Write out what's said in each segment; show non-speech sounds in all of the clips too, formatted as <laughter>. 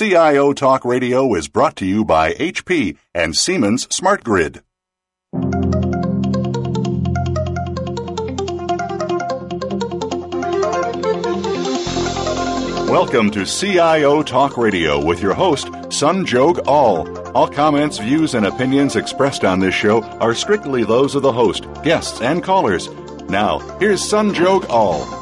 CIO Talk Radio is brought to you by HP and Siemens Smart Grid. Welcome to CIO Talk Radio with your host, Aul. All All comments, views, and opinions expressed on this show are strictly those of the host, guests, and callers. Now, here's Sanjog Aul.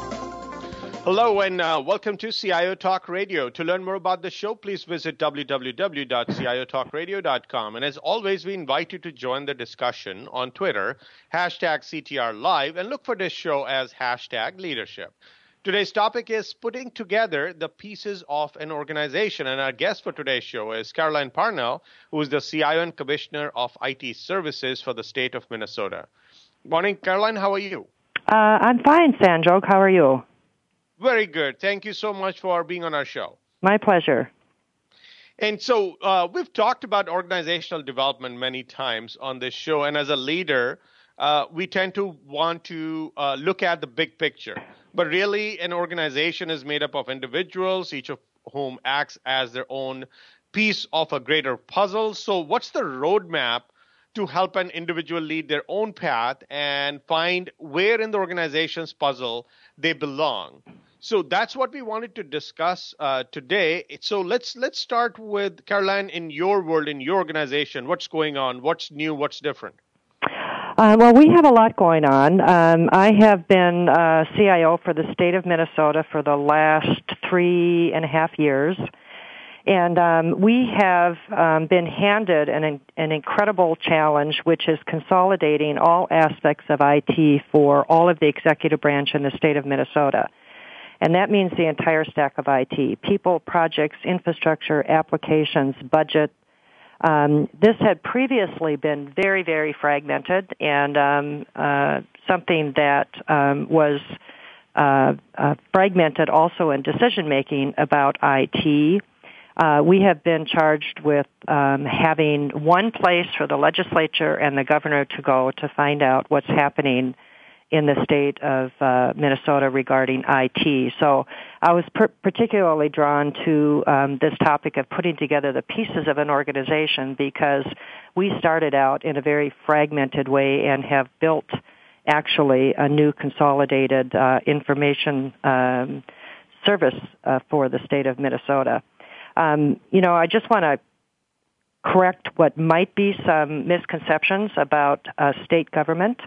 Hello and uh, welcome to CIO Talk Radio. To learn more about the show, please visit www.ciotalkradio.com. And as always, we invite you to join the discussion on Twitter, hashtag CTR Live, and look for this show as hashtag leadership. Today's topic is putting together the pieces of an organization. And our guest for today's show is Carolyn Parnell, who is the CIO and Commissioner of IT Services for the state of Minnesota. Morning, Carolyn. How are you? Uh, I'm fine, Sanjog. How are you? Very good. Thank you so much for being on our show. My pleasure. And so uh, we've talked about organizational development many times on this show. And as a leader, uh, we tend to want to uh, look at the big picture. But really, an organization is made up of individuals, each of whom acts as their own piece of a greater puzzle. So, what's the roadmap to help an individual lead their own path and find where in the organization's puzzle they belong? So that's what we wanted to discuss uh, today. So let's let's start with Carolyn in your world, in your organization. What's going on? What's new? What's different? Uh, well, we have a lot going on. Um, I have been uh, CIO for the state of Minnesota for the last three and a half years. And um, we have um, been handed an, an incredible challenge, which is consolidating all aspects of IT for all of the executive branch in the state of Minnesota. And that means the entire stack of IT. People, projects, infrastructure, applications, budget. Um, this had previously been very, very fragmented and um, uh, something that um, was uh, uh, fragmented also in decision making about IT. Uh, we have been charged with um, having one place for the legislature and the governor to go to find out what's happening in the state of uh, Minnesota regarding IT. So I was per- particularly drawn to um, this topic of putting together the pieces of an organization because we started out in a very fragmented way and have built actually a new consolidated uh, information um, service uh, for the state of Minnesota. Um, you know, I just want to correct what might be some misconceptions about uh, state government.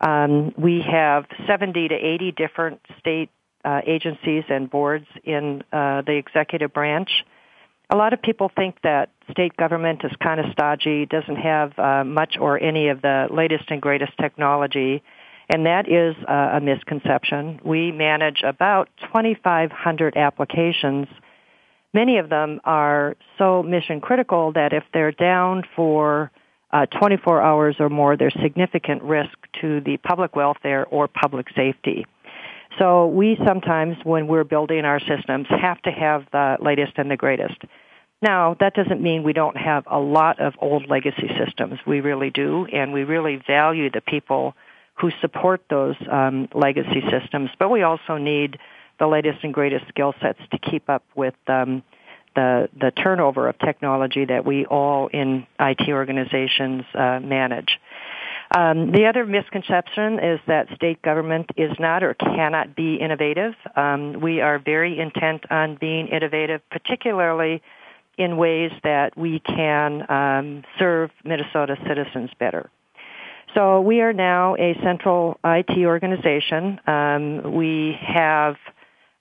Um, we have 70 to 80 different state uh, agencies and boards in uh, the executive branch. A lot of people think that state government is kind of stodgy, doesn't have uh, much or any of the latest and greatest technology, and that is uh, a misconception. We manage about 2,500 applications. Many of them are so mission critical that if they're down for uh, 24 hours or more, there's significant risk to the public welfare or public safety. So we sometimes, when we're building our systems, have to have the latest and the greatest. Now, that doesn't mean we don't have a lot of old legacy systems. We really do, and we really value the people who support those um, legacy systems. But we also need the latest and greatest skill sets to keep up with um, the the turnover of technology that we all in IT organizations uh, manage. Um, the other misconception is that state government is not or cannot be innovative. Um, we are very intent on being innovative, particularly in ways that we can um, serve Minnesota citizens better. So we are now a central IT organization. Um, we have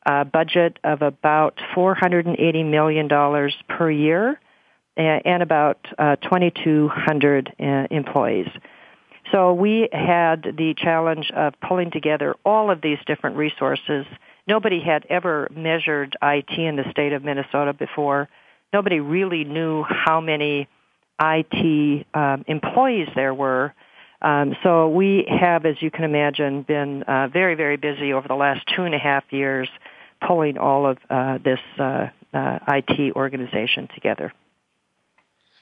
a budget of about $480 million per year and about uh, 2,200 uh, employees. So we had the challenge of pulling together all of these different resources. Nobody had ever measured IT in the state of Minnesota before. Nobody really knew how many IT um, employees there were. Um, so we have, as you can imagine, been uh, very, very busy over the last two and a half years pulling all of uh, this uh, uh IT organization together.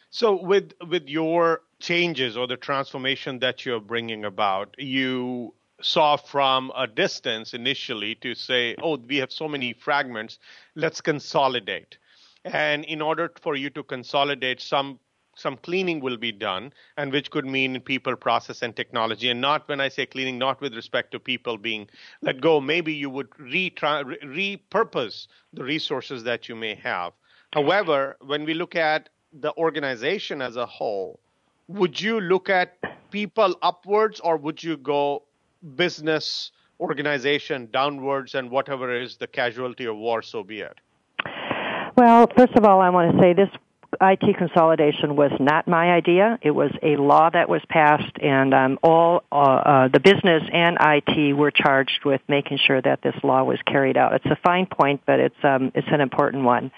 So, with with your changes or the transformation that you're bringing about, you saw from a distance initially to say, "Oh, we have so many fragments, let's consolidate." And in order for you to consolidate, some some cleaning will be done, and which could mean people, process, and technology. And not when I say cleaning, not with respect to people being let go. Maybe you would repurpose the resources that you may have. However, when we look at the organization as a whole, would you look at people upwards or would you go business organization downwards and whatever is the casualty of war, so be it? Well, first of all, I want to say this IT consolidation was not my idea. It was a law that was passed, and um, all uh, uh, the business and IT were charged with making sure that this law was carried out. It's a fine point, but it's um, it's an important one.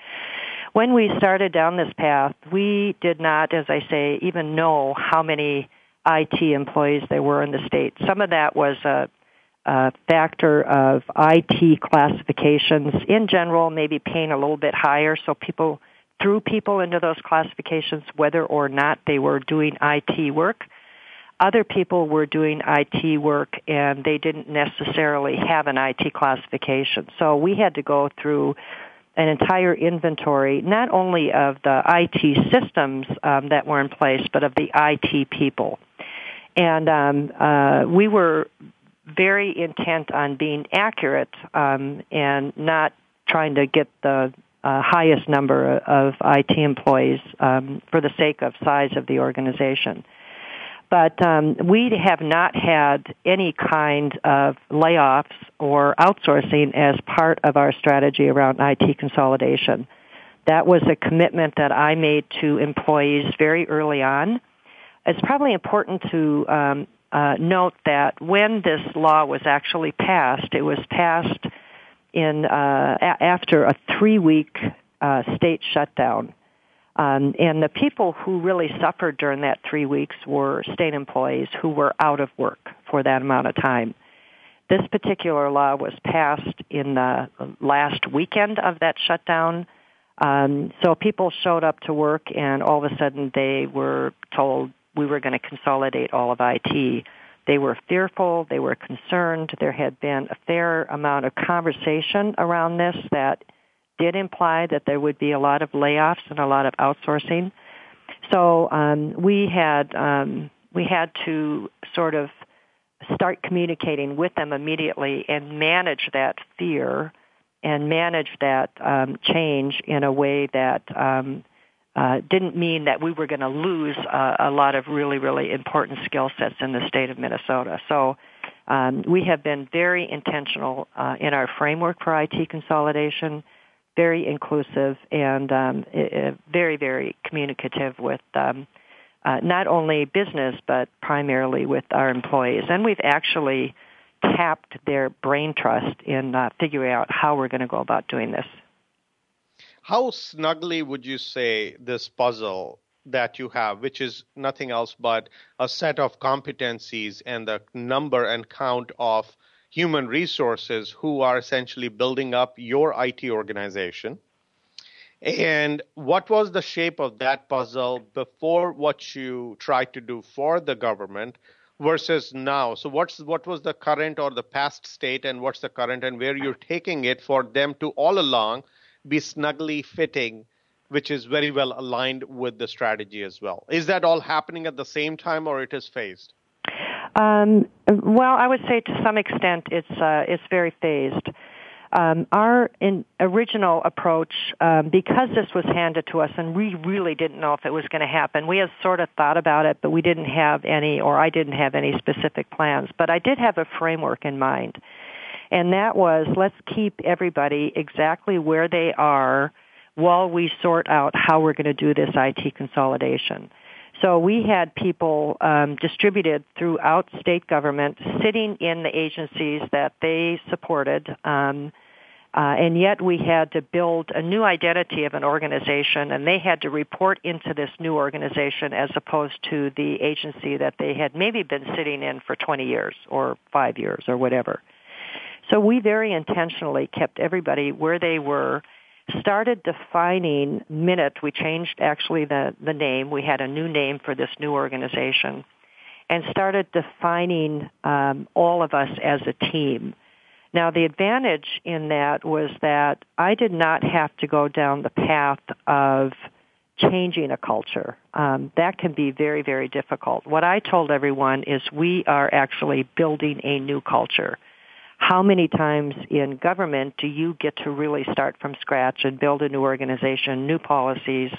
When we started down this path, we did not, as I say, even know how many IT employees there were in the state. Some of that was a, a factor of IT classifications in general, maybe paying a little bit higher, so people threw people into those classifications whether or not they were doing IT work. Other people were doing IT work and they didn't necessarily have an IT classification. So we had to go through an entire inventory, not only of the IT systems um, that were in place, but of the IT people. And um, uh, we were very intent on being accurate um, and not trying to get the uh, highest number of IT employees um, for the sake of size of the organization. But um, we have not had any kind of layoffs or outsourcing as part of our strategy around IT consolidation. That was a commitment that I made to employees very early on. It's probably important to um, uh, note that when this law was actually passed, it was passed in uh, a- after a three-week uh, state shutdown. Um, and the people who really suffered during that three weeks were state employees who were out of work for that amount of time. This particular law was passed in the last weekend of that shutdown. Um, so people showed up to work, and all of a sudden they were told we were going to consolidate all of IT. They were fearful, they were concerned. There had been a fair amount of conversation around this that did imply that there would be a lot of layoffs and a lot of outsourcing. So um, we had um, we had to sort of start communicating with them immediately and manage that fear and manage that um, change in a way that um, uh, didn't mean that we were going to lose uh, a lot of really, really important skill sets in the state of Minnesota. So um, we have been very intentional uh, in our framework for IT consolidation, very inclusive, and um, very, very communicative with um, uh, not only business but primarily with our employees. And we've actually tapped their brain trust in uh, figuring out how we're going to go about doing this how snugly would you say this puzzle that you have, which is nothing else but a set of competencies and the number and count of human resources who are essentially building up your IT organization? And what was the shape of that puzzle before what you tried to do for the government versus now? So what's what was the current or the past state and what's the current and where you're taking it for them to all along be snugly fitting, which is very well aligned with the strategy as well. Is that all happening at the same time, or it is phased? Um, well, I would say to some extent it's uh, it's very phased. Um, our in, original approach, um, because this was handed to us and we really didn't know if it was going to happen, we had sort of thought about it, but we didn't have any, or I didn't have any specific plans. But I did have a framework in mind and that was let's keep everybody exactly where they are while we sort out how we're going to do this IT consolidation. So we had people um, distributed throughout state government, sitting in the agencies that they supported. Um, uh, and yet we had to build a new identity of an organization and they had to report into this new organization as opposed to the agency that they had maybe been sitting in for 20 years or five years or whatever. So we very intentionally kept everybody where they were, started defining MN.IT. We changed actually the, the name. We had a new name for this new organization and started defining um, all of us as a team. Now, the advantage in that was that I did not have to go down the path of changing a culture. Um, that can be very, very difficult. What I told everyone is we are actually building a new culture. How many times in government do you get to really start from scratch and build a new organization, new policies,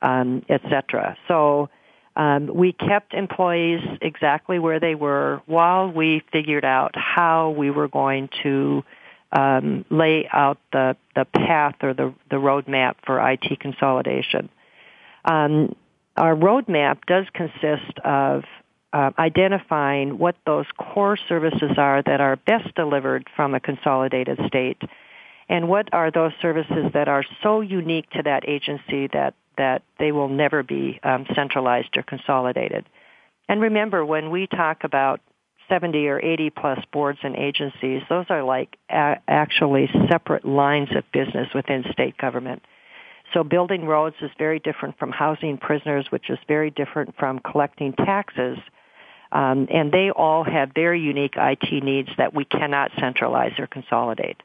um, etc.? So um, we kept employees exactly where they were while we figured out how we were going to um, lay out the the path or the the roadmap for IT consolidation. Um, our roadmap does consist of uh, identifying what those core services are that are best delivered from a consolidated state, and what are those services that are so unique to that agency that that they will never be um, centralized or consolidated. And remember, when we talk about 70 or 80 plus boards and agencies, those are like a- actually separate lines of business within state government. So building roads is very different from housing prisoners, which is very different from collecting taxes. Um, and they all have very unique IT needs that we cannot centralize or consolidate.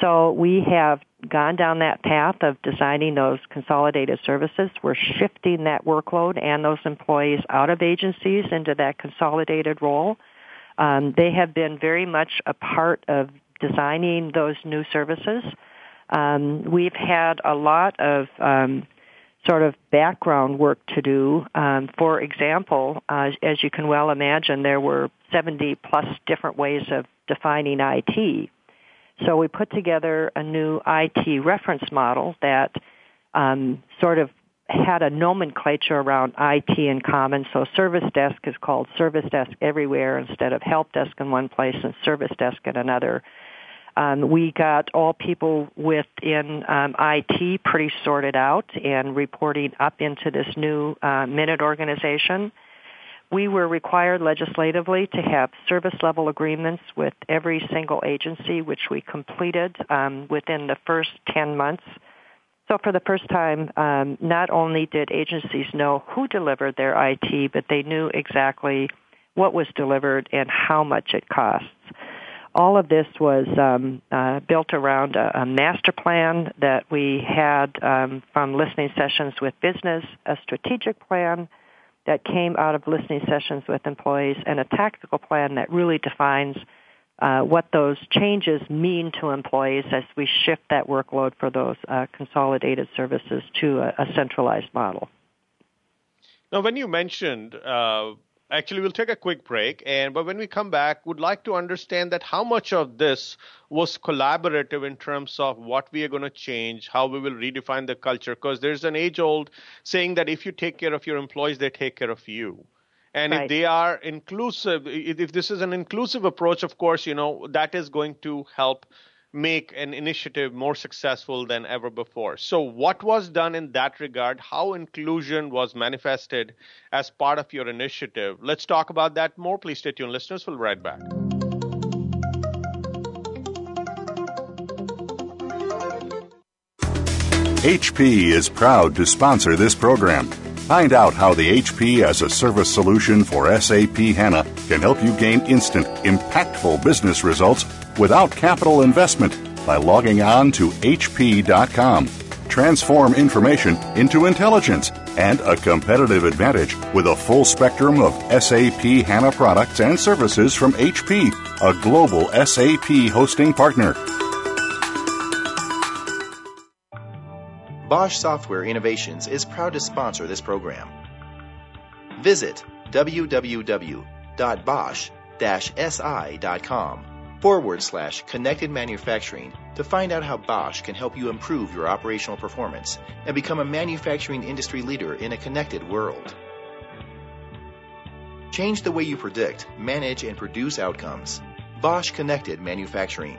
So we have gone down that path of designing those consolidated services. We're shifting that workload and those employees out of agencies into that consolidated role. Um, they have been very much a part of designing those new services. Um, we've had a lot of um, sort of background work to do. Um, for example, uh, as you can well imagine, there were 70 plus different ways of defining IT. So we put together a new IT reference model that um, sort of had a nomenclature around IT in common. So service desk is called service desk everywhere instead of help desk in one place and service desk in another. Um, we got all people within um, IT pretty sorted out and reporting up into this new uh, MN.IT organization. We were required legislatively to have service level agreements with every single agency, which we completed um, within the first 10 months. So for the first time, um, not only did agencies know who delivered their IT, but they knew exactly what was delivered and how much it costs all of this was um, uh, built around a, a, master plan that we had um, from listening sessions with business, a strategic plan that came out of listening sessions with employees, and a tactical plan that really defines uh, what those changes mean to employees as we shift that workload for those uh, consolidated services to a, a, centralized model. Now, when you mentioned uh, Actually, we'll take a quick break, and but when we come back, would like to understand that how much of this was collaborative in terms of what we are going to change, how we will redefine the culture. Because there's an age-old saying that if you take care of your employees, they take care of you. And right. if they are inclusive, if this is an inclusive approach, of course, you know that is going to help make an initiative more successful than ever before. So, what was done in that regard? How inclusion was manifested as part of your initiative? Let's talk about that more. Please stay tuned, listeners. We'll be right back. HP is proud to sponsor this program. Find out how the HP as a service solution for SAP HANA can help you gain instant, impactful business results without capital investment by logging on to HP.com. Transform information into intelligence and a competitive advantage with a full spectrum of SAP HANA products and services from HP, a global SAP hosting partner. Bosch Software Innovations is proud to sponsor this program. Visit www.bosch-si.com forward slash connected manufacturing to find out how Bosch can help you improve your operational performance and become a manufacturing industry leader in a connected world. Change the way you predict, manage, and produce outcomes. Bosch Connected Manufacturing.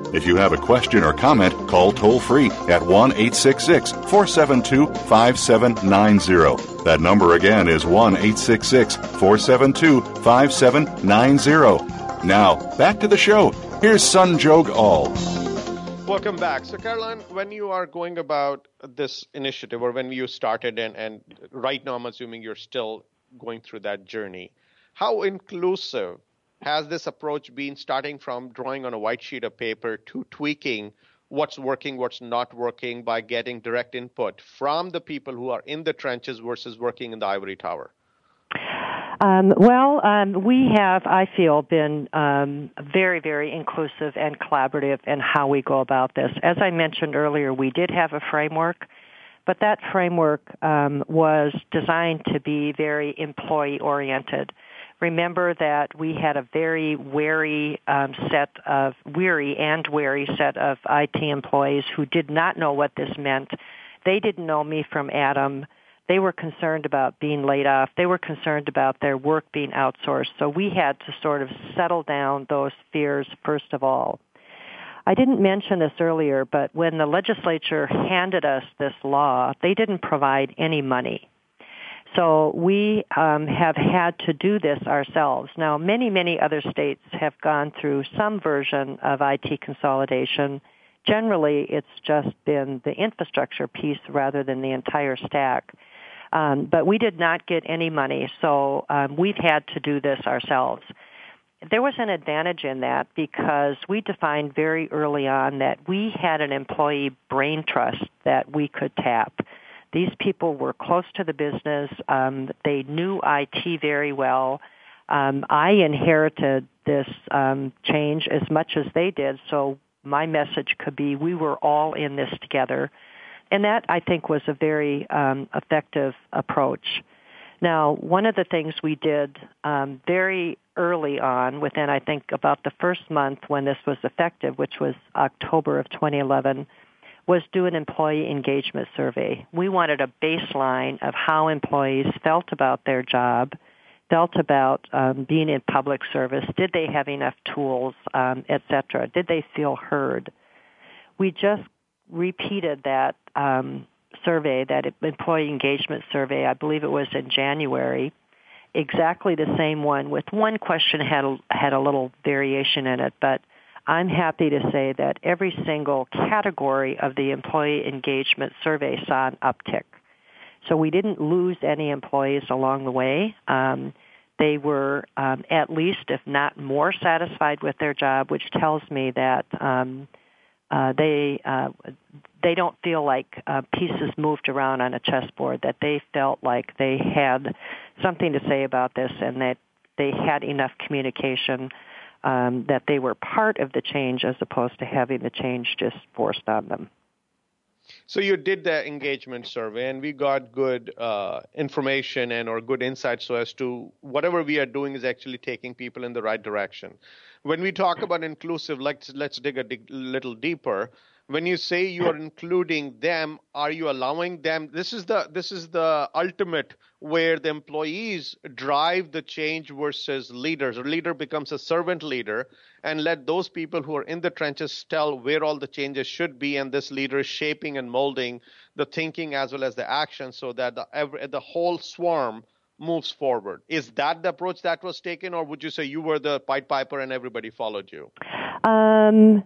If you have a question or comment, call toll free at 1 866 472 5790. That number again is 1 866 472 5790. Now, back to the show. Here's Sanjog Aul. Welcome back. So, Carolyn, when you are going about this initiative, or when you started, and, and right now I'm assuming you're still going through that journey, how inclusive has this approach been starting from drawing on a white sheet of paper to tweaking what's working, what's not working by getting direct input from the people who are in the trenches versus working in the ivory tower? Um, well, um, we have, I feel, been um, very, very inclusive and collaborative in how we go about this. As I mentioned earlier, we did have a framework, but that framework um, was designed to be very employee oriented. Remember that we had a very wary um, set of weary and wary set of IT employees who did not know what this meant. They didn't know me from Adam they were concerned about being laid off. They were concerned about their work being outsourced. So we had to sort of settle down those fears first of all. I didn't mention this earlier, but when the legislature handed us this law, they didn't provide any money. So we um, have had to do this ourselves. Now, many, many other states have gone through some version of IT consolidation. Generally, it's just been the infrastructure piece rather than the entire stack. Um, but we did not get any money, so um, we've had to do this ourselves. There was an advantage in that because we defined very early on that we had an employee brain trust that we could tap. These people were close to the business. Um, they knew IT very well. Um, I inherited this um, change as much as they did, so my message could be we were all in this together and that I think was a very um, effective approach. Now, one of the things we did um, very early on, within I think about the first month when this was effective, which was October of 2011, was do an employee engagement survey. We wanted a baseline of how employees felt about their job, felt about um, being in public service. Did they have enough tools, um, et cetera? Did they feel heard? We just repeated that um, survey, that employee engagement survey. I believe it was in January. Exactly the same one, with one question had a, had a little variation in it, but I'm happy to say that every single category of the employee engagement survey saw an uptick. So we didn't lose any employees along the way. Um, they were um, at least, if not more, satisfied with their job, which tells me that um, uh, they uh, they don't feel like uh, pieces moved around on a chessboard. That they felt like they had something to say about this, and that they had enough communication. Um, that they were part of the change as opposed to having the change just forced on them. So you did the engagement survey, and we got good uh, information and or good insights so as to whatever we are doing is actually taking people in the right direction. When we talk about inclusive, let's let's dig a dig, little deeper when you say you are including them are you allowing them? This is the this is the ultimate where the employees drive the change versus leaders. Or leader becomes a servant leader and let those people who are in the trenches tell where all the changes should be and this leader is shaping and molding the thinking as well as the action so that the, every, the whole swarm moves forward. Is that the approach that was taken or would you say you were the pied piper and everybody followed you? Um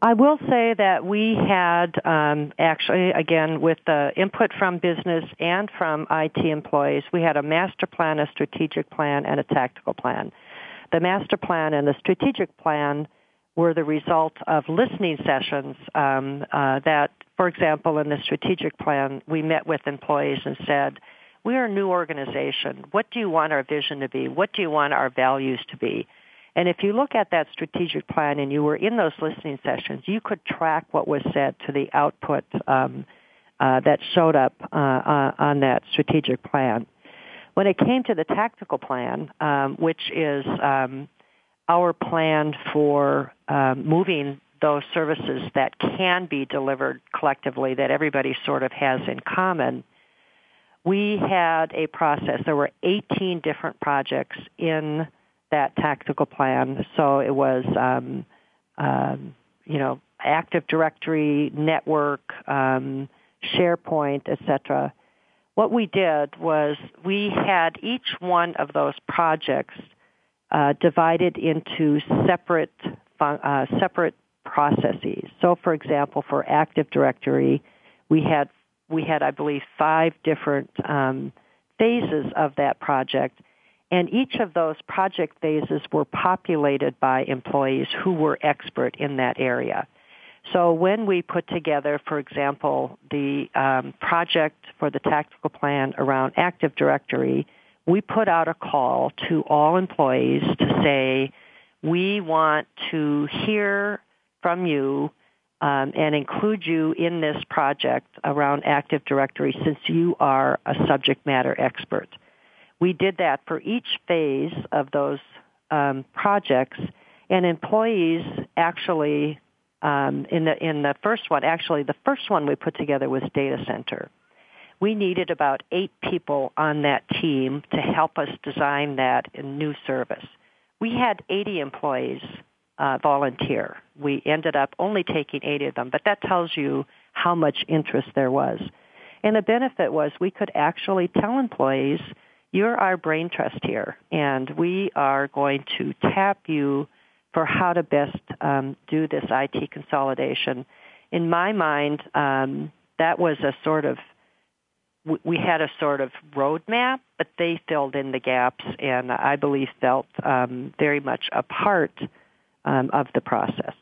I will say that we had um, actually, again, with the input from business and from IT employees, we had a master plan, a strategic plan, and a tactical plan. The master plan and the strategic plan were the result of listening sessions um, uh, that, for example, in the strategic plan, we met with employees and said, we are a new organization. What do you want our vision to be? What do you want our values to be? And if you look at that strategic plan and you were in those listening sessions, you could track what was said to the output um, uh, that showed up uh, uh, on that strategic plan. When it came to the tactical plan, um, which is um, our plan for um, moving those services that can be delivered collectively, that everybody sort of has in common, we had a process. There were 18 different projects in that tactical plan. So it was, um, um, you know, Active Directory, network, um, SharePoint, etc. What we did was we had each one of those projects uh, divided into separate uh, separate processes. So, for example, for Active Directory, we had we had, I believe, five different um, phases of that project, and each of those project phases were populated by employees who were expert in that area. So when we put together, for example, the um, project for the tactical plan around Active Directory, we put out a call to all employees to say, we want to hear from you um, and include you in this project around Active Directory since you are a subject matter expert. We did that for each phase of those um, projects, and employees actually um, in the in the first one, actually the first one we put together was data center. We needed about eight people on that team to help us design that new service. We had 80 employees uh, volunteer. We ended up only taking 80 of them, but that tells you how much interest there was. And the benefit was we could actually tell employees, you're our brain trust here, and we are going to tap you for how to best um, do this IT consolidation. In my mind, um, that was a sort of we had a sort of roadmap, but they filled in the gaps, and I believe felt um, very much a part um, of the process.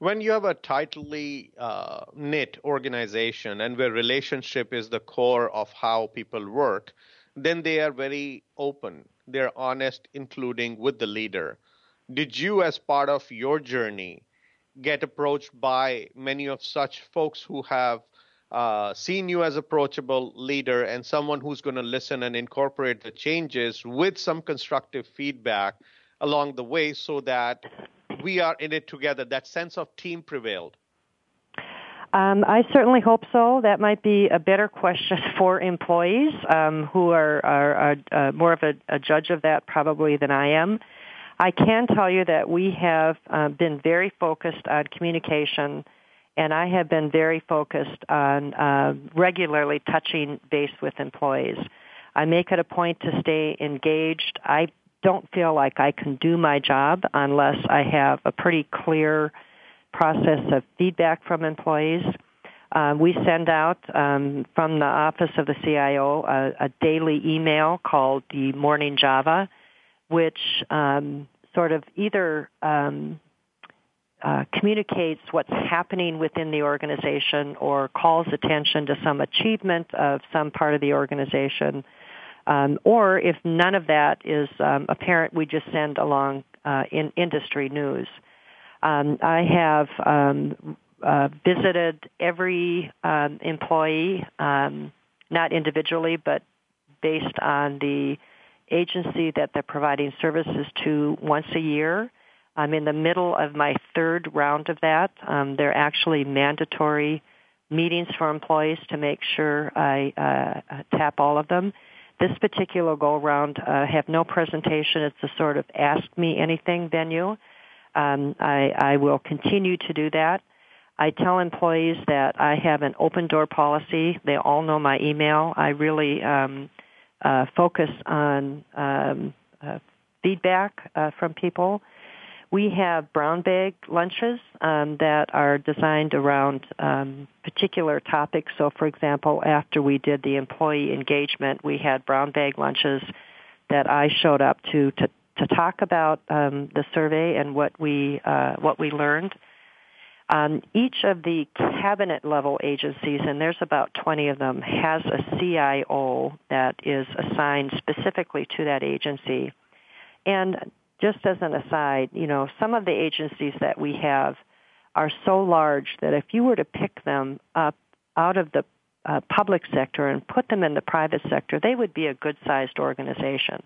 When you have a tightly uh, knit organization and where relationship is the core of how people work, then they are very open. They're honest, including with the leader. Did you, as part of your journey, get approached by many of such folks who have uh, seen you as approachable leader and someone who's going to listen and incorporate the changes with some constructive feedback along the way so that we are in it together. That sense of team prevailed. Um, I certainly hope so. That might be a better question <laughs> for employees um, who are, are, are uh, more of a, a, judge of that probably than I am. I can tell you that we have uh, been very focused on communication, and I have been very focused on uh, regularly touching base with employees. I make it a point to stay engaged. I don't feel like I can do my job unless I have a pretty clear process of feedback from employees. Uh, we send out um, from the office of the CIO a, a, daily email called the Morning Java, which um, sort of either um, uh, communicates what's happening within the organization or calls attention to some achievement of some part of the organization um, or if none of that is um, apparent, we just send along uh, in industry news. Um, I have um, uh, visited every um, employee, um, not individually, but based on the agency that they're providing services to once a year. I'm in the middle of my third round of that. Um, they're actually mandatory meetings for employees to make sure I uh, tap all of them. This particular go around uh, have no presentation. It's a sort of ask me anything venue. Um, I, I will continue to do that. I tell employees that I have an open door policy. They all know my email. I really um, uh, focus on um, uh, feedback uh, from people. We have brown bag lunches um, that are designed around um, particular topics. So, for example, after we did the employee engagement, we had brown bag lunches that I showed up to to, to talk about um, the survey and what we uh, what we learned. Um, each of the cabinet level agencies, and there's about 20 of them, has a CIO that is assigned specifically to that agency. And just as an aside, you know, some of the agencies that we have are so large that if you were to pick them up out of the uh, public sector and put them in the private sector, they would be a good-sized organization.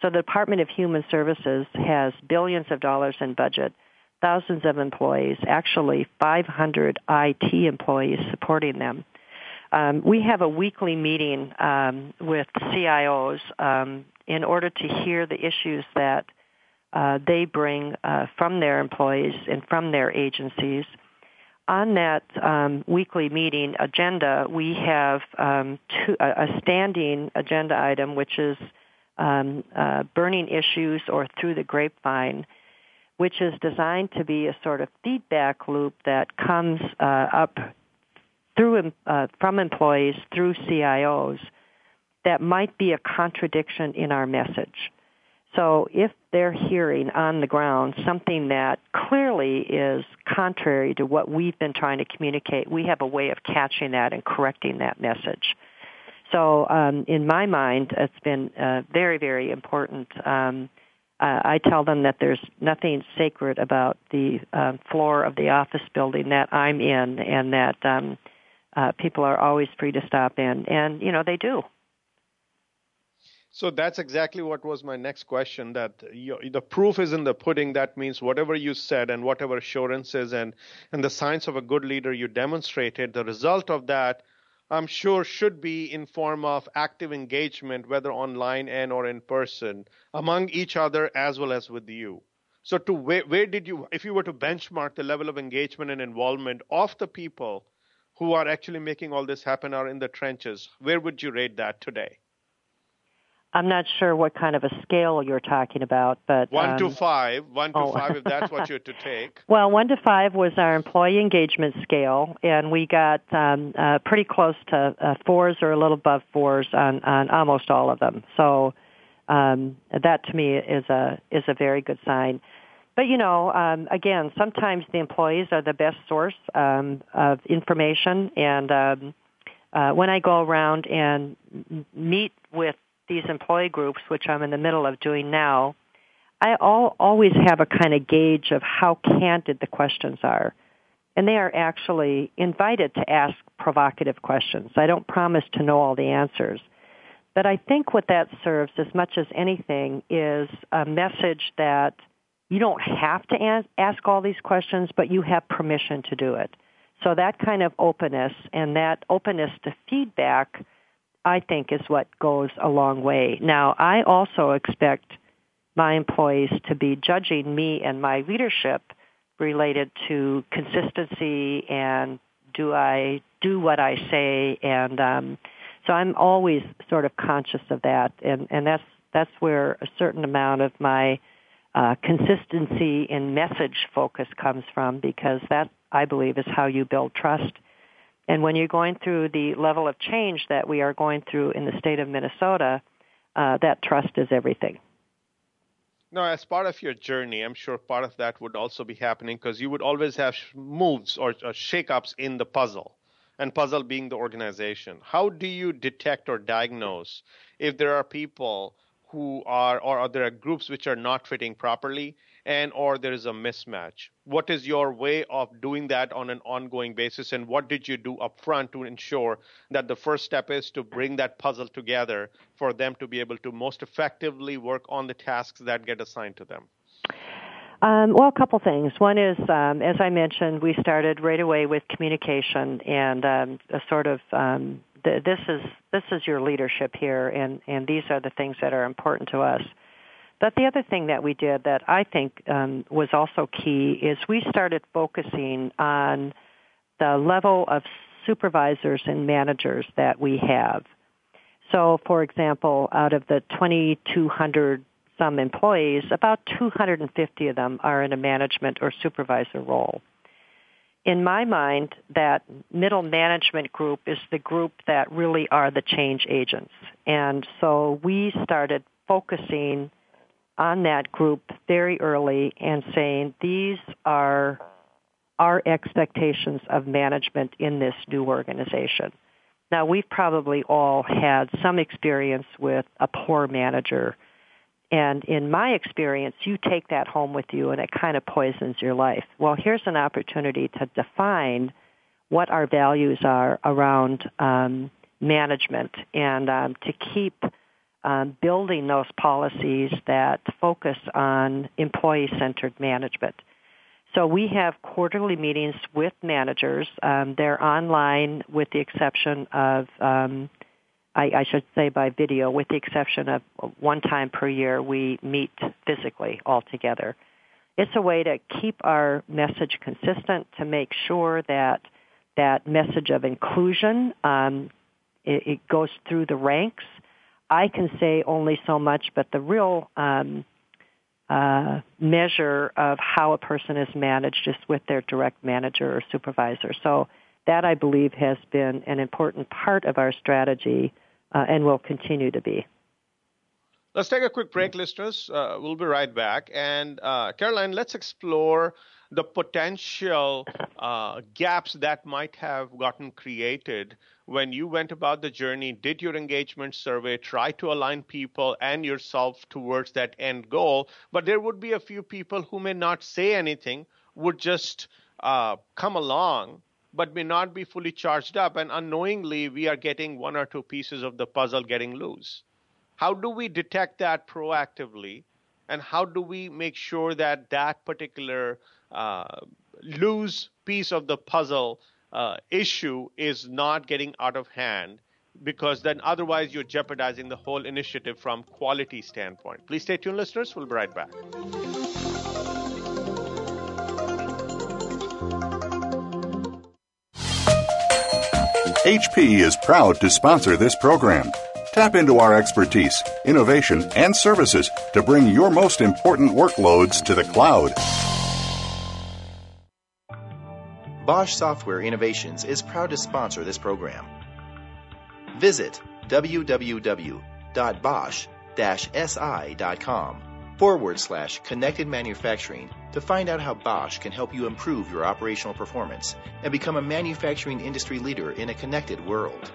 So the Department of Human Services has billions of dollars in budget, thousands of employees, actually 500 IT employees supporting them. Um, we have a weekly meeting um, with CIOs um, in order to hear the issues that uh, they bring uh, from their employees and from their agencies. On that um, weekly meeting agenda, we have um, two, a, a, standing agenda item, which is um, uh, burning issues or through the grapevine, which is designed to be a sort of feedback loop that comes uh, up through uh, from employees through CIOs that might be a contradiction in our message. So if they're hearing on the ground something that clearly is contrary to what we've been trying to communicate, we have a way of catching that and correcting that message. So um, in my mind, it's been uh, very, very important. Um, uh, I tell them that there's nothing sacred about the uh, floor of the office building that I'm in, and that um, uh, people are always free to stop in, and you know they do. So that's exactly what was my next question. That you, the proof is in the pudding. That means whatever you said and whatever assurances and and the signs of a good leader you demonstrated. The result of that, I'm sure, should be in form of active engagement, whether online and or in person, among each other as well as with you. So to where, where did you, if you were to benchmark the level of engagement and involvement of the people who are actually making all this happen, are in the trenches, where would you rate that today? I'm not sure what kind of a scale you're talking about, but one um, to five, one to oh. five, if that's what <laughs> you're to take. Well, one to five was our employee engagement scale, and we got um, uh, pretty close to uh, fours or a little above fours on on almost all of them. So um, that to me is a is a very good sign. But you know, um, again, sometimes the employees are the best source um, of information, and um, uh, when I go around and meet with these employee groups, which I'm in the middle of doing now, I all, always have a kind of gauge of how candid the questions are. And they are actually invited to ask provocative questions. I don't promise to know all the answers. But I think what that serves as much as anything is a message that you don't have to ask all these questions, but you have permission to do it. So that kind of openness and that openness to feedback I think is what goes a long way. Now, I also expect my employees to be judging me and my leadership related to consistency and do I do what I say. And um so I'm always sort of conscious of that. And and that's that's where a certain amount of my uh, consistency in message focus comes from because that I believe is how you build trust and when you're going through the level of change that we are going through in the state of Minnesota, uh, that trust is everything. Now, as part of your journey, I'm sure part of that would also be happening because you would always have moves or, or shakeups in the puzzle, and puzzle being the organization. How do you detect or diagnose if there are people who are, or are there groups which are not fitting properly, and or there is a mismatch what is your way of doing that on an ongoing basis and what did you do up front to ensure that the first step is to bring that puzzle together for them to be able to most effectively work on the tasks that get assigned to them um, well, a couple things. One is, um, as I mentioned, we started right away with communication and um, a sort of um, th- this is this is your leadership here, and and these are the things that are important to us. But the other thing that we did that I think um, was also key is we started focusing on the level of supervisors and managers that we have. So, for example, out of the 2,200 some employees, about 250 of them are in a management or supervisor role. In my mind, that middle management group is the group that really are the change agents. And so we started focusing on that group very early and saying these are our expectations of management in this new organization. Now we've probably all had some experience with a poor manager and in my experience, you take that home with you and it kind of poisons your life. Well, here's an opportunity to define what our values are around um, management and um, to keep um, building those policies that focus on employee-centered management. So we have quarterly meetings with managers. Um, they're online with the exception of, um, I, I should say by video, with the exception of one time per year we meet physically all together. It's a way to keep our message consistent, to make sure that that message of inclusion um, it, it goes through the ranks. I can say only so much, but the real um, uh, measure of how a person is managed is with their direct manager or supervisor. So that I believe has been an important part of our strategy uh, and will continue to be. Let's take a quick break, listeners. Uh, we'll be right back. And uh, Carolyn, let's explore the potential uh, gaps that might have gotten created when you went about the journey, did your engagement survey, try to align people and yourself towards that end goal. But there would be a few people who may not say anything, would just uh, come along, but may not be fully charged up. And unknowingly, we are getting one or two pieces of the puzzle getting loose. How do we detect that proactively? And how do we make sure that that particular uh, loose piece of the puzzle uh, issue is not getting out of hand because then otherwise you're jeopardizing the whole initiative from quality standpoint. Please stay tuned, listeners. We'll be right back. HP is proud to sponsor this program. Tap into our expertise, innovation, and services to bring your most important workloads to the cloud. Bosch Software Innovations is proud to sponsor this program. Visit www.bosch-si.com forward slash connected manufacturing to find out how Bosch can help you improve your operational performance and become a manufacturing industry leader in a connected world.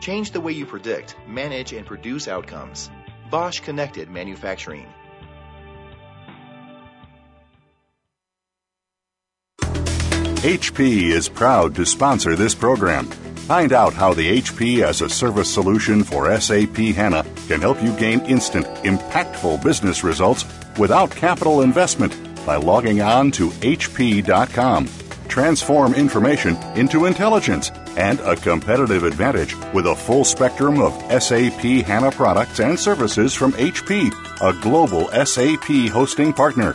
Change the way you predict, manage, and produce outcomes. Bosch Connected Manufacturing. HP is proud to sponsor this program. Find out how the HP as a service solution for SAP HANA can help you gain instant, impactful business results without capital investment by logging on to HP.com. Transform information into intelligence and a competitive advantage with a full spectrum of SAP HANA products and services from HP, a global SAP hosting partner.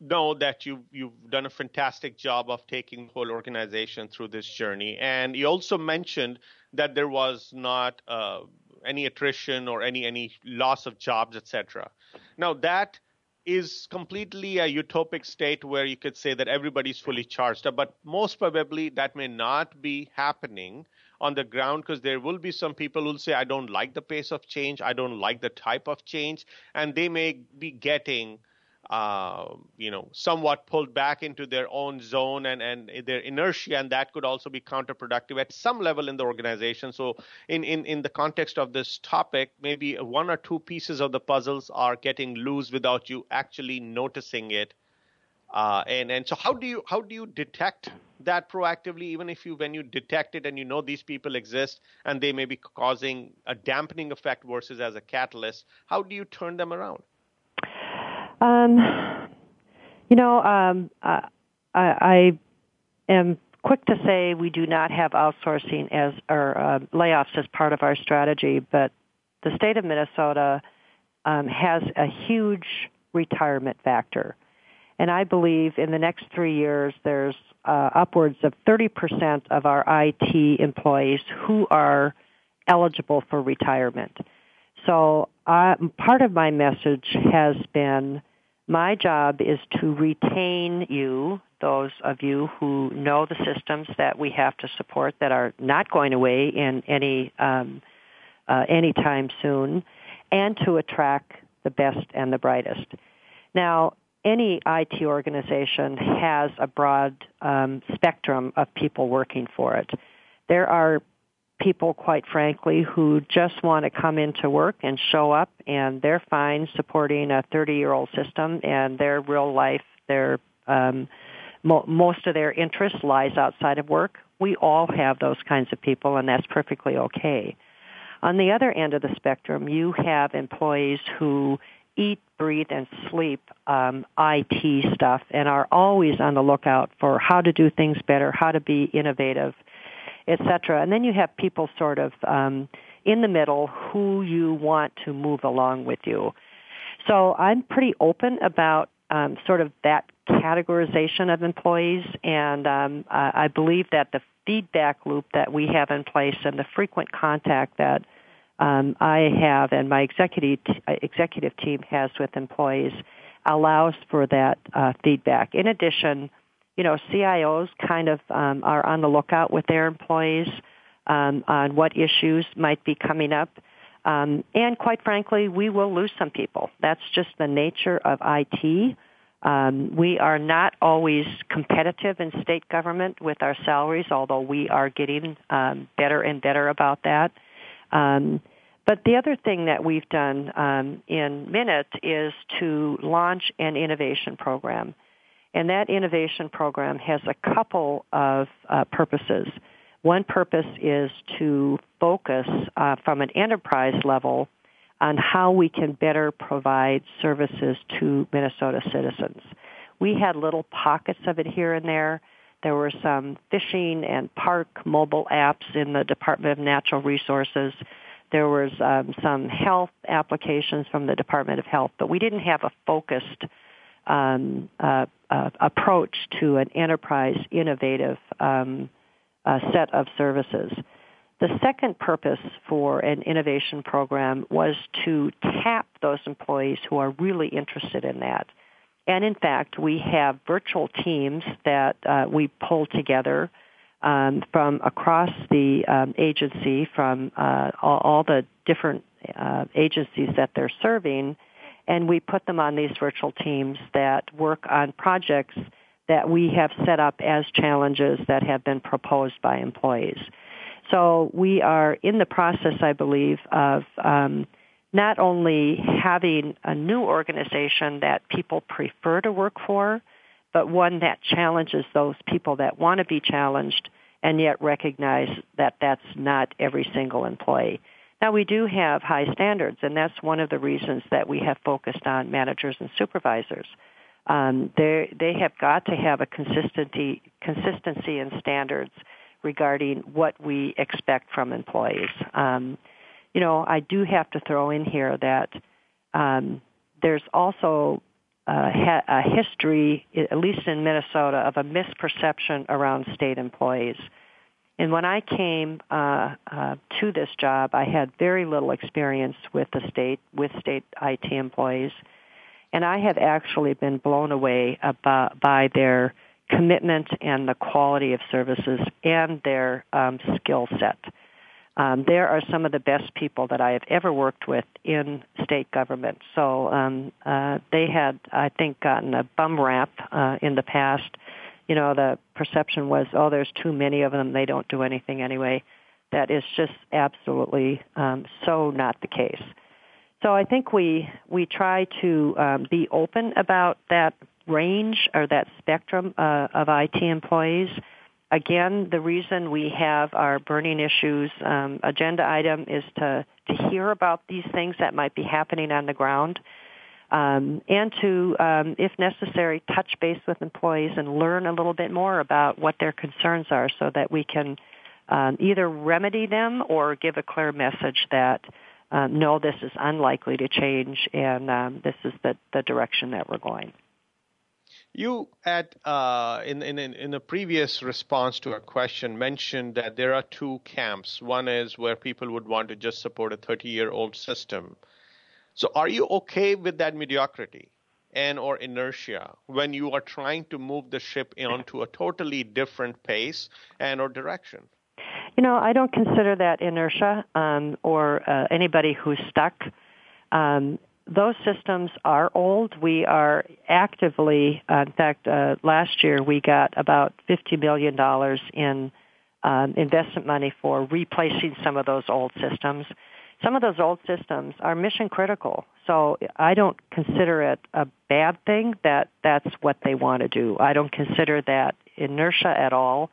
know that you've you've done a fantastic job of taking the whole organization through this journey, and you also mentioned that there was not uh, any attrition or any any loss of jobs, etc. Now that is completely a utopic state where you could say that everybody's fully charged up, but most probably that may not be happening on the ground because there will be some people who'll say, I don't like the pace of change, I don't like the type of change, and they may be getting uh, you know, somewhat pulled back into their own zone and, and their inertia, and that could also be counterproductive at some level in the organization. So, in, in, in the context of this topic, maybe one or two pieces of the puzzles are getting loose without you actually noticing it. Uh, and and so how do you how do you detect that proactively even if you when you detect it and you know these people exist and they may be causing a dampening effect versus as a catalyst how do you turn them around um, you know, um, I, I am quick to say we do not have outsourcing as or uh, layoffs as part of our strategy, but the state of Minnesota um, has a huge retirement factor. And I believe in the next three years, there's uh, upwards of 30% of our IT employees who are eligible for retirement. So uh, part of my message has been My job is to retain you, those of you who know the systems that we have to support that are not going away in any um, uh, anytime soon, and to attract the best and the brightest. Now, any IT organization has a broad um, spectrum of people working for it. There are people, quite frankly, who just want to come into work and show up, and they're fine supporting a 30-year-old system, and their real life, their um, mo- most of their interest lies outside of work. We all have those kinds of people, and that's perfectly okay. On the other end of the spectrum, you have employees who eat, breathe, and sleep um, IT stuff and are always on the lookout for how to do things better, how to be innovative, etc. And then you have people sort of um, in the middle who you want to move along with you. So I'm pretty open about um, sort of that categorization of employees, and um, I believe that the feedback loop that we have in place and the frequent contact that um, I have and my executive executive team has with employees allows for that uh, feedback. In addition, you know, CIOs kind of um, are on the lookout with their employees um, on what issues might be coming up. Um, and quite frankly, we will lose some people. That's just the nature of IT. Um, we are not always competitive in state government with our salaries, although we are getting um, better and better about that. Um, but the other thing that we've done um, in MN.IT is to launch an innovation program. And that innovation program has a couple of uh, purposes. One purpose is to focus uh, from an enterprise level on how we can better provide services to Minnesota citizens. We had little pockets of it here and there. There were some fishing and park mobile apps in the Department of Natural Resources. There was um, some health applications from the Department of Health, but we didn't have a focused um, uh, uh, approach to an enterprise innovative um, uh, set of services. The second purpose for an innovation program was to tap those employees who are really interested in that. And in fact, we have virtual teams that uh, we pull together um, from across the um, agency, from uh, all, all, the different uh, agencies that they're serving, and we put them on these virtual teams that work on projects that we have set up as challenges that have been proposed by employees. So we are in the process, I believe, of um, not only having a new organization that people prefer to work for, but one that challenges those people that want to be challenged and yet recognize that that's not every single employee. Now we do have high standards, and that's one of the reasons that we have focused on managers and supervisors. Um, they they have got to have a consistency consistency in standards regarding what we expect from employees. Um, you know, I do have to throw in here that um, there's also uh, ha- a history, at least in Minnesota, of a misperception around state employees. And when I came uh, uh, to this job, I had very little experience with the state, with state IT employees, and I have actually been blown away about, by their commitment and the quality of services and their um, skill set. Um, there are some of the best people that I have ever worked with in state government. So um, uh, they had, I think, gotten a bum rap uh, in the past you know, the perception was, oh, there's too many of them, they don't do anything anyway. That is just absolutely um, so not the case. So I think we we try to um, be open about that range or that spectrum uh, of IT employees. Again, the reason we have our burning issues um, agenda item is to to hear about these things that might be happening on the ground um, and to, um, if necessary, touch base with employees and learn a little bit more about what their concerns are so that we can um, either remedy them or give a clear message that um, no, this is unlikely to change and um, this is the, the direction that we're going. You at uh, in, in in a previous response to a question mentioned that there are two camps. One is where people would want to just support a 30 year old system, so are you okay with that mediocrity? and or inertia when you are trying to move the ship onto a totally different pace and or direction? You know, I don't consider that inertia um, or uh, anybody who's stuck. Um, those systems are old. We are actively, uh, in fact, uh, last year we got about $50 million in um, investment money for replacing some of those old systems. Some of those old systems are mission critical, so I don't consider it a bad thing that that's what they want to do. I don't consider that inertia at all.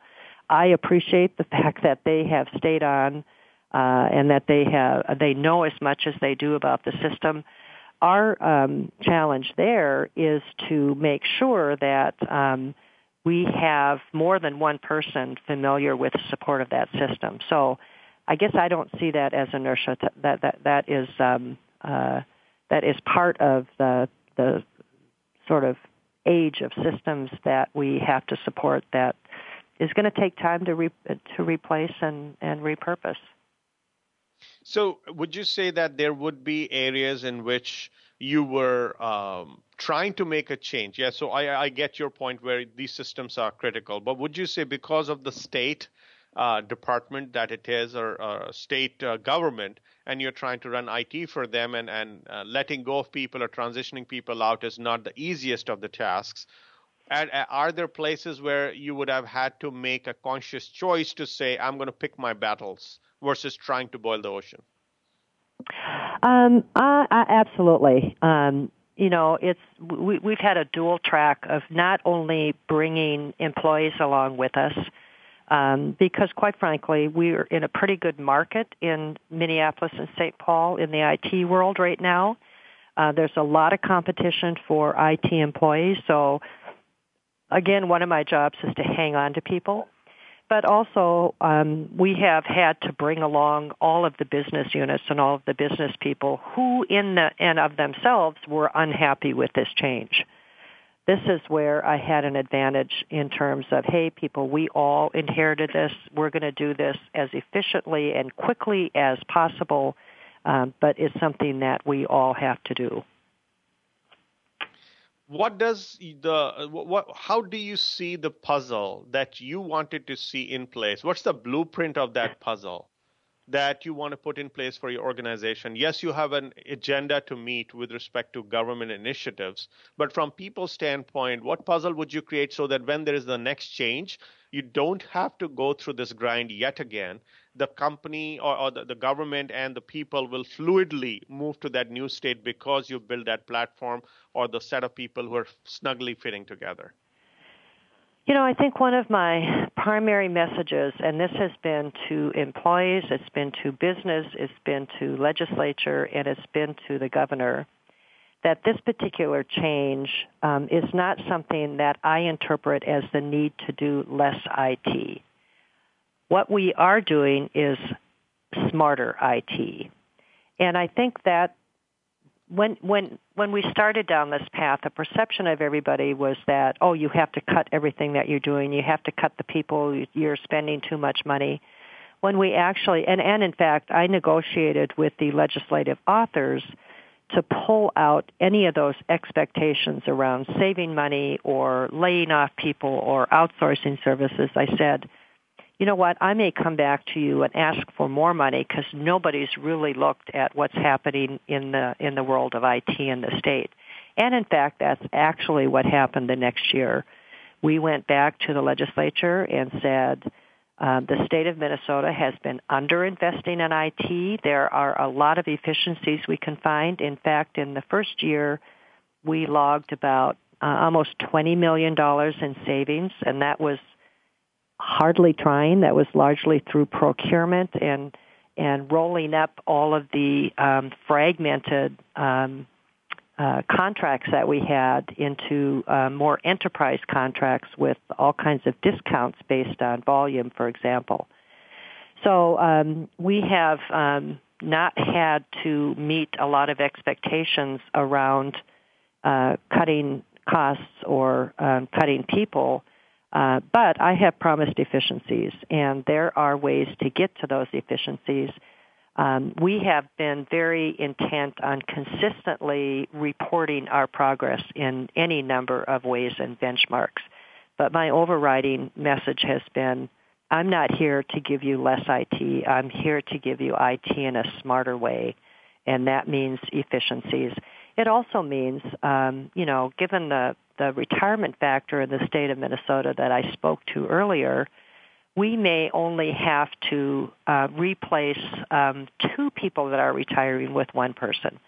I appreciate the <laughs> fact that they have stayed on uh, and that they have they know as much as they do about the system our um, challenge there is to make sure that um, we have more than one person familiar with support of that system. So I guess I don't see that as inertia. That that that is um, uh, that is part of the the sort of age of systems that we have to support. That is going to take time to re- to replace and and repurpose. So, would you say that there would be areas in which you were um, trying to make a change? Yeah, so I, I, get your point where these systems are critical, but would you say because of the state uh, department that it is or, or state uh, government, and you're trying to run IT for them, and, and uh, letting go of people or transitioning people out is not the easiest of the tasks? And, uh, are there places where you would have had to make a conscious choice to say, I'm going to pick my battles? versus trying to boil the ocean? Um, I, I, absolutely. Um, you know, it's we, we've had a dual track of not only bringing employees along with us, um, because quite frankly, we're in a pretty good market in Minneapolis and St. Paul in the IT world right now. Uh, there's a lot of competition for IT employees, so again, one of my jobs is to hang on to people but also um, we have had to bring along all of the business units and all of the business people who in the and of themselves were unhappy with this change. This is where I had an advantage in terms of, hey, people, we all inherited this. We're going to do this as efficiently and quickly as possible, um, but it's something that we all have to do. What does the what how do you see the puzzle that you wanted to see in place? What's the blueprint of that puzzle that you want to put in place for your organization yes you have an agenda to meet with respect to government initiatives but from people's standpoint what puzzle would you create so that when there is the next change you don't have to go through this grind yet again the company or, or the, the, government and the people will fluidly move to that new state because you build that platform or the set of people who are snugly fitting together? You know, I think one of my primary messages, and this has been to employees, it's been to business, it's been to legislature, and it's been to the governor, that this particular change um, is not something that I interpret as the need to do less IT. What we are doing is smarter IT. And I think that when when when we started down this path, the perception of everybody was that oh, you have to cut everything that you're doing, you have to cut the people, you're spending too much money. When we actually and and in fact, I negotiated with the legislative authors to pull out any of those expectations around saving money or laying off people or outsourcing services. I said, you know what, I may come back to you and ask for more money because nobody's really looked at what's happening in the in the world of IT in the state. And in fact, that's actually what happened the next year. We went back to the legislature and said, uh, the state of Minnesota has been underinvesting in IT. There are a lot of efficiencies we can find. In fact, in the first year, we logged about uh, almost $20 million in savings, and that was hardly trying. That was largely through procurement and and rolling up all of the um, fragmented um, uh, contracts that we had into uh, more enterprise contracts with all kinds of discounts based on volume, for example. So um, we have um, not had to meet a lot of expectations around uh, cutting costs or um, cutting people uh, but I have promised efficiencies, and there are ways to get to those efficiencies. Um, we have been very intent on consistently reporting our progress in any number of ways and benchmarks. But my overriding message has been, I'm not here to give you less IT. I'm here to give you IT in a smarter way. And that means efficiencies. It also means, um, you know, given the, the retirement factor in the state of Minnesota that I spoke to earlier, we may only have to uh, replace um, two people that are retiring with one person.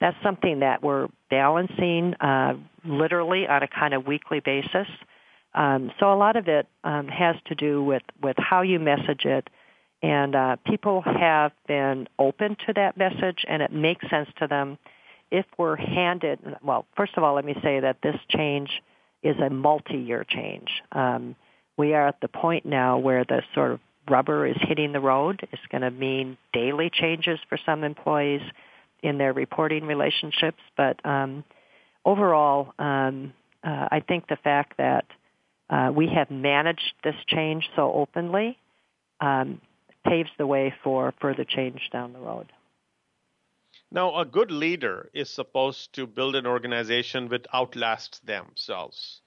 That's something that we're balancing uh, literally on a kind of weekly basis. Um, so a lot of it um, has to do with, with how you message it, and uh, people have been open to that message, and it makes sense to them. If we're handed, well, first of all, let me say that this change is a multi-year change. Um, we are at the point now where the sort of rubber is hitting the road. It's going to mean daily changes for some employees in their reporting relationships. But um, overall, um, uh, I think the fact that uh, we have managed this change so openly um, paves the way for further change down the road. Now, a good leader is supposed to build an organization that outlasts themselves.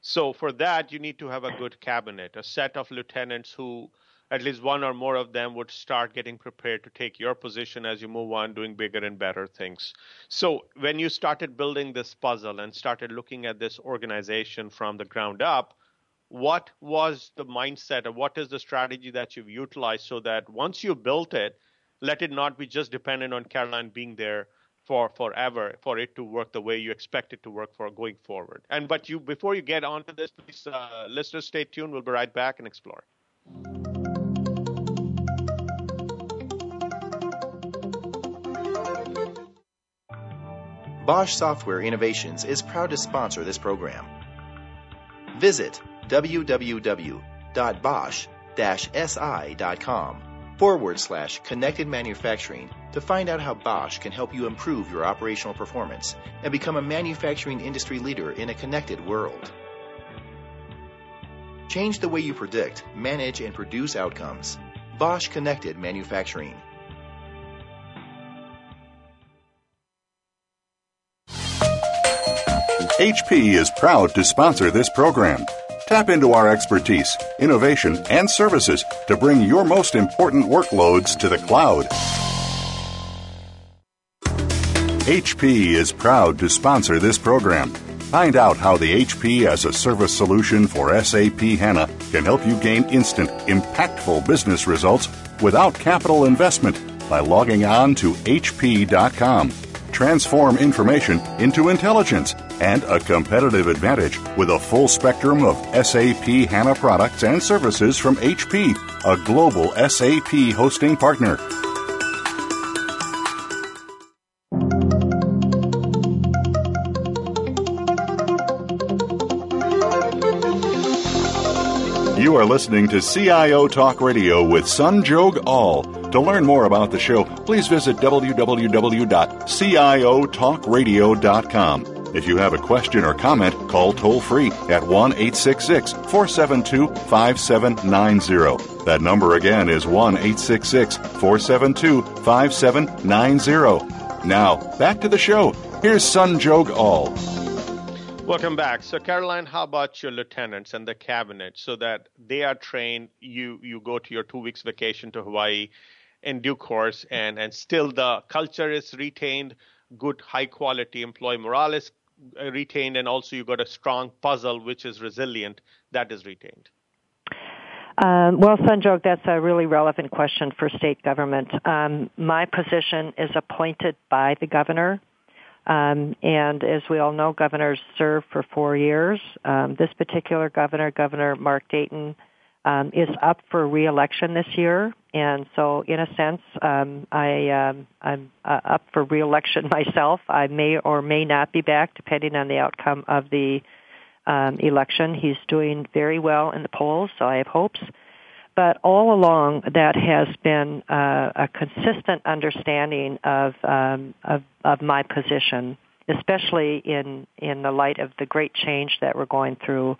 So for that, you need to have a good cabinet, a set of lieutenants who, at least one or more of them, would start getting prepared to take your position as you move on, doing bigger and better things. So when you started building this puzzle and started looking at this organization from the ground up, what was the mindset or what is the strategy that you've utilized so that once you built it, let it not be just dependent on Carolyn being there for forever for it to work the way you expect it to work for going forward. And but you before you get onto this, please uh, listeners stay tuned. We'll be right back and explore. Bosch Software Innovations is proud to sponsor this program. Visit www.bosch-si.com forward slash connected manufacturing to find out how Bosch can help you improve your operational performance and become a manufacturing industry leader in a connected world. Change the way you predict, manage, and produce outcomes. Bosch Connected Manufacturing. HP is proud to sponsor this program. Tap into our expertise, innovation, and services to bring your most important workloads to the cloud. HP is proud to sponsor this program. Find out how the HP as a service solution for SAP HANA can help you gain instant, impactful business results without capital investment by logging on to HP.com. Transform information into intelligence and a competitive advantage with a full spectrum of SAP HANA products and services from HP, a global SAP hosting partner. You are listening to CIO Talk Radio with Sanjog Aul. To learn more about the show, please visit www.ciotalkradio.com. If you have a question or comment, call toll free at 1 866 472 5790. That number again is 1 866 472 5790. Now, back to the show. Here's Sanjog Aul. Welcome back. So, Carolyn, how about your lieutenants and the cabinet so that they are trained? You you go to your two weeks vacation to Hawaii in due course, and and still the culture is retained. Good, high quality employee morale is retained, and also you've got a strong puzzle which is resilient that is retained? Um, well, Sanjog, that's a really relevant question for state government. Um, my position is appointed by the governor, um, and as we all know, governors serve for four years. Um, this particular governor, Governor Mark Dayton, um, is up for reelection this year, and so in a sense, um, I um, I'm uh, up for reelection <laughs> myself. I may or may not be back, depending on the outcome of the um, election. He's doing very well in the polls, so I have hopes. But all along, that has been uh, a consistent understanding of, um, of of my position, especially in in the light of the great change that we're going through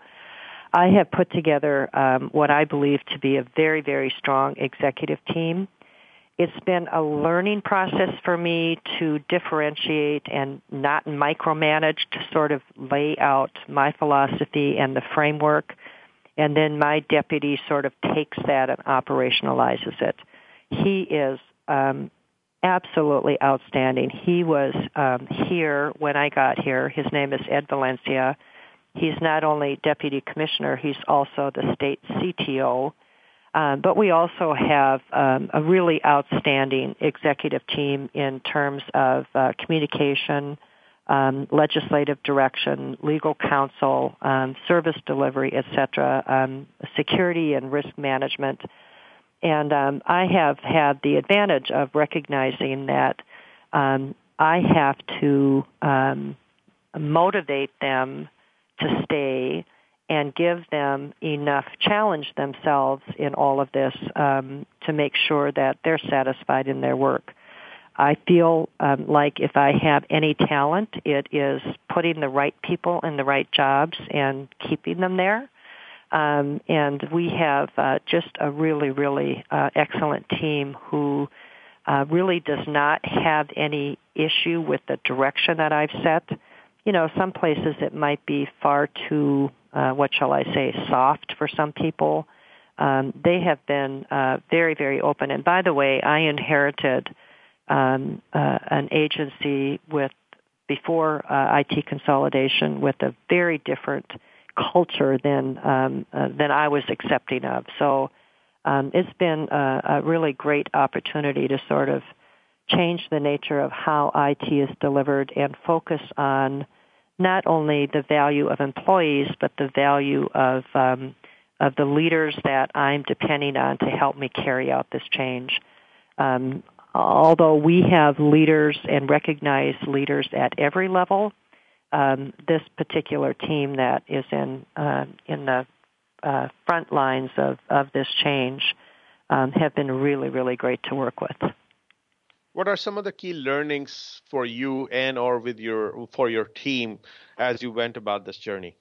I have put together um, what I believe to be a very, very strong executive team. it's been a learning process for me to differentiate and not micromanage to sort of lay out my philosophy and the framework. And then my deputy sort of takes that and operationalizes it. He is um, absolutely outstanding. He was um, here when I got here. His name is Ed Valencia. He's not only deputy commissioner, he's also the state CTO um, but we also have um, a really outstanding executive team in terms of uh, communication, um, legislative direction, legal counsel, um, service delivery, etc., um, security and risk management. And um, I have had the advantage of recognizing that I have to motivate them to stay and give them enough challenge themselves in all of this um, to make sure that they're satisfied in their work. I feel um, like if I have any talent, it is putting the right people in the right jobs and keeping them there. Um, and we have uh, just a really, really uh, excellent team who uh, really does not have any issue with the direction that I've set. You know, some places it might be far too uh, what shall I say, soft for some people. Um, they have been uh, very, very open. And by the way, I inherited um, uh, an agency with before uh, IT consolidation with a very different culture than um, uh, than I was accepting of. So um, it's been a, a really great opportunity to sort of change the nature of how IT is delivered and focus on not only the value of employees, but the value of um, of the leaders that I'm depending on to help me carry out this change. Um, although we have leaders and recognized leaders at every level, um, this particular team that is in uh, in the uh, front lines of, of this change um, have been really, really great to work with. What are some of the key learnings for you and or with your for your team as you went about this journey?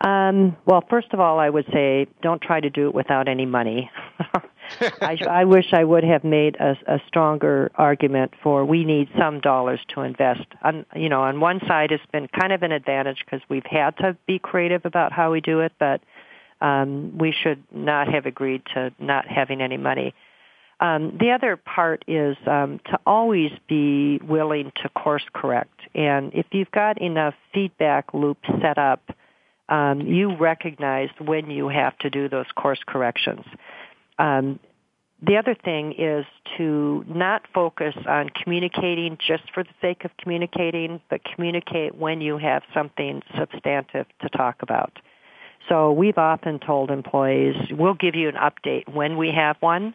Um, well, first of all, I would say don't try to do it without any money. <laughs> I, I wish I would have made a, a stronger argument for we need some dollars to invest. On, you know, on one side, it's been kind of an advantage because we've had to be creative about how we do it, but um, we should not have agreed to not having any money. Um, the other part is um, to always be willing to course correct. And if you've got enough feedback loops set up, um, you recognize when you have to do those course corrections. Um, the other thing is to not focus on communicating just for the sake of communicating, but communicate when you have something substantive to talk about. So we've often told employees, we'll give you an update when we have one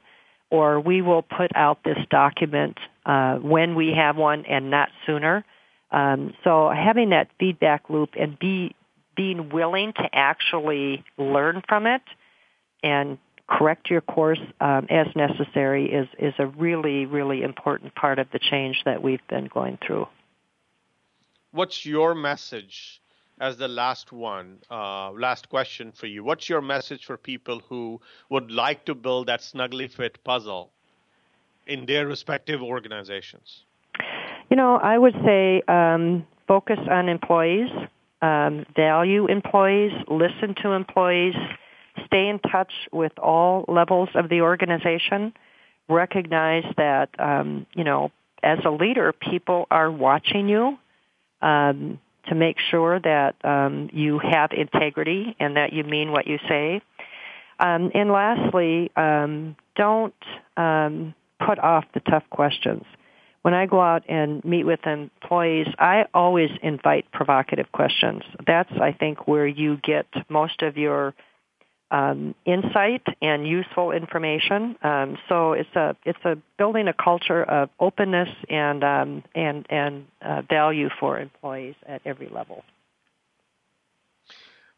or we will put out this document uh, when we have one and not sooner. Um, so having that feedback loop and be being willing to actually learn from it and correct your course um, as necessary is is a really really important part of the change that we've been going through. What's your message as the last one, uh, last question for you. What's your message for people who would like to build that snugly fit puzzle in their respective organizations? You know, I would say um, focus on employees, um, value employees, listen to employees, stay in touch with all levels of the organization. Recognize that um, you know, as a leader, people are watching you. Um, to make sure that um, you have integrity and that you mean what you say. Um, and lastly, um, don't um, put off the tough questions. When I go out and meet with employees, I always invite provocative questions. That's, I think, where you get most of your um, insight and useful information. Um, so it's a it's a building a culture of openness and um, and and uh, value for employees at every level.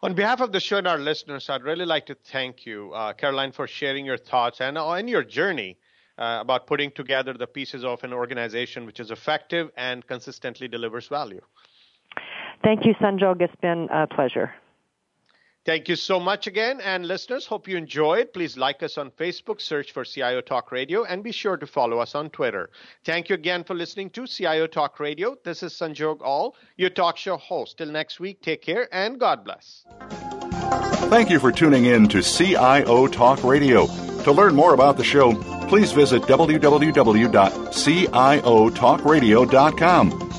On behalf of the show and our listeners, I'd really like to thank you, uh, Carolyn, for sharing your thoughts and on your journey uh, about putting together the pieces of an organization which is effective and consistently delivers value. Thank you, Sanjog. It's been a pleasure. Thank you so much again. And listeners, hope you enjoyed. Please like us on Facebook, search for CIO Talk Radio, and be sure to follow us on Twitter. Thank you again for listening to CIO Talk Radio. This is Sanjog Aul, your talk show host. Till next week, take care and God bless. Thank you for tuning in to CIO Talk Radio. To learn more about the show, please visit www.ciotalkradio.com.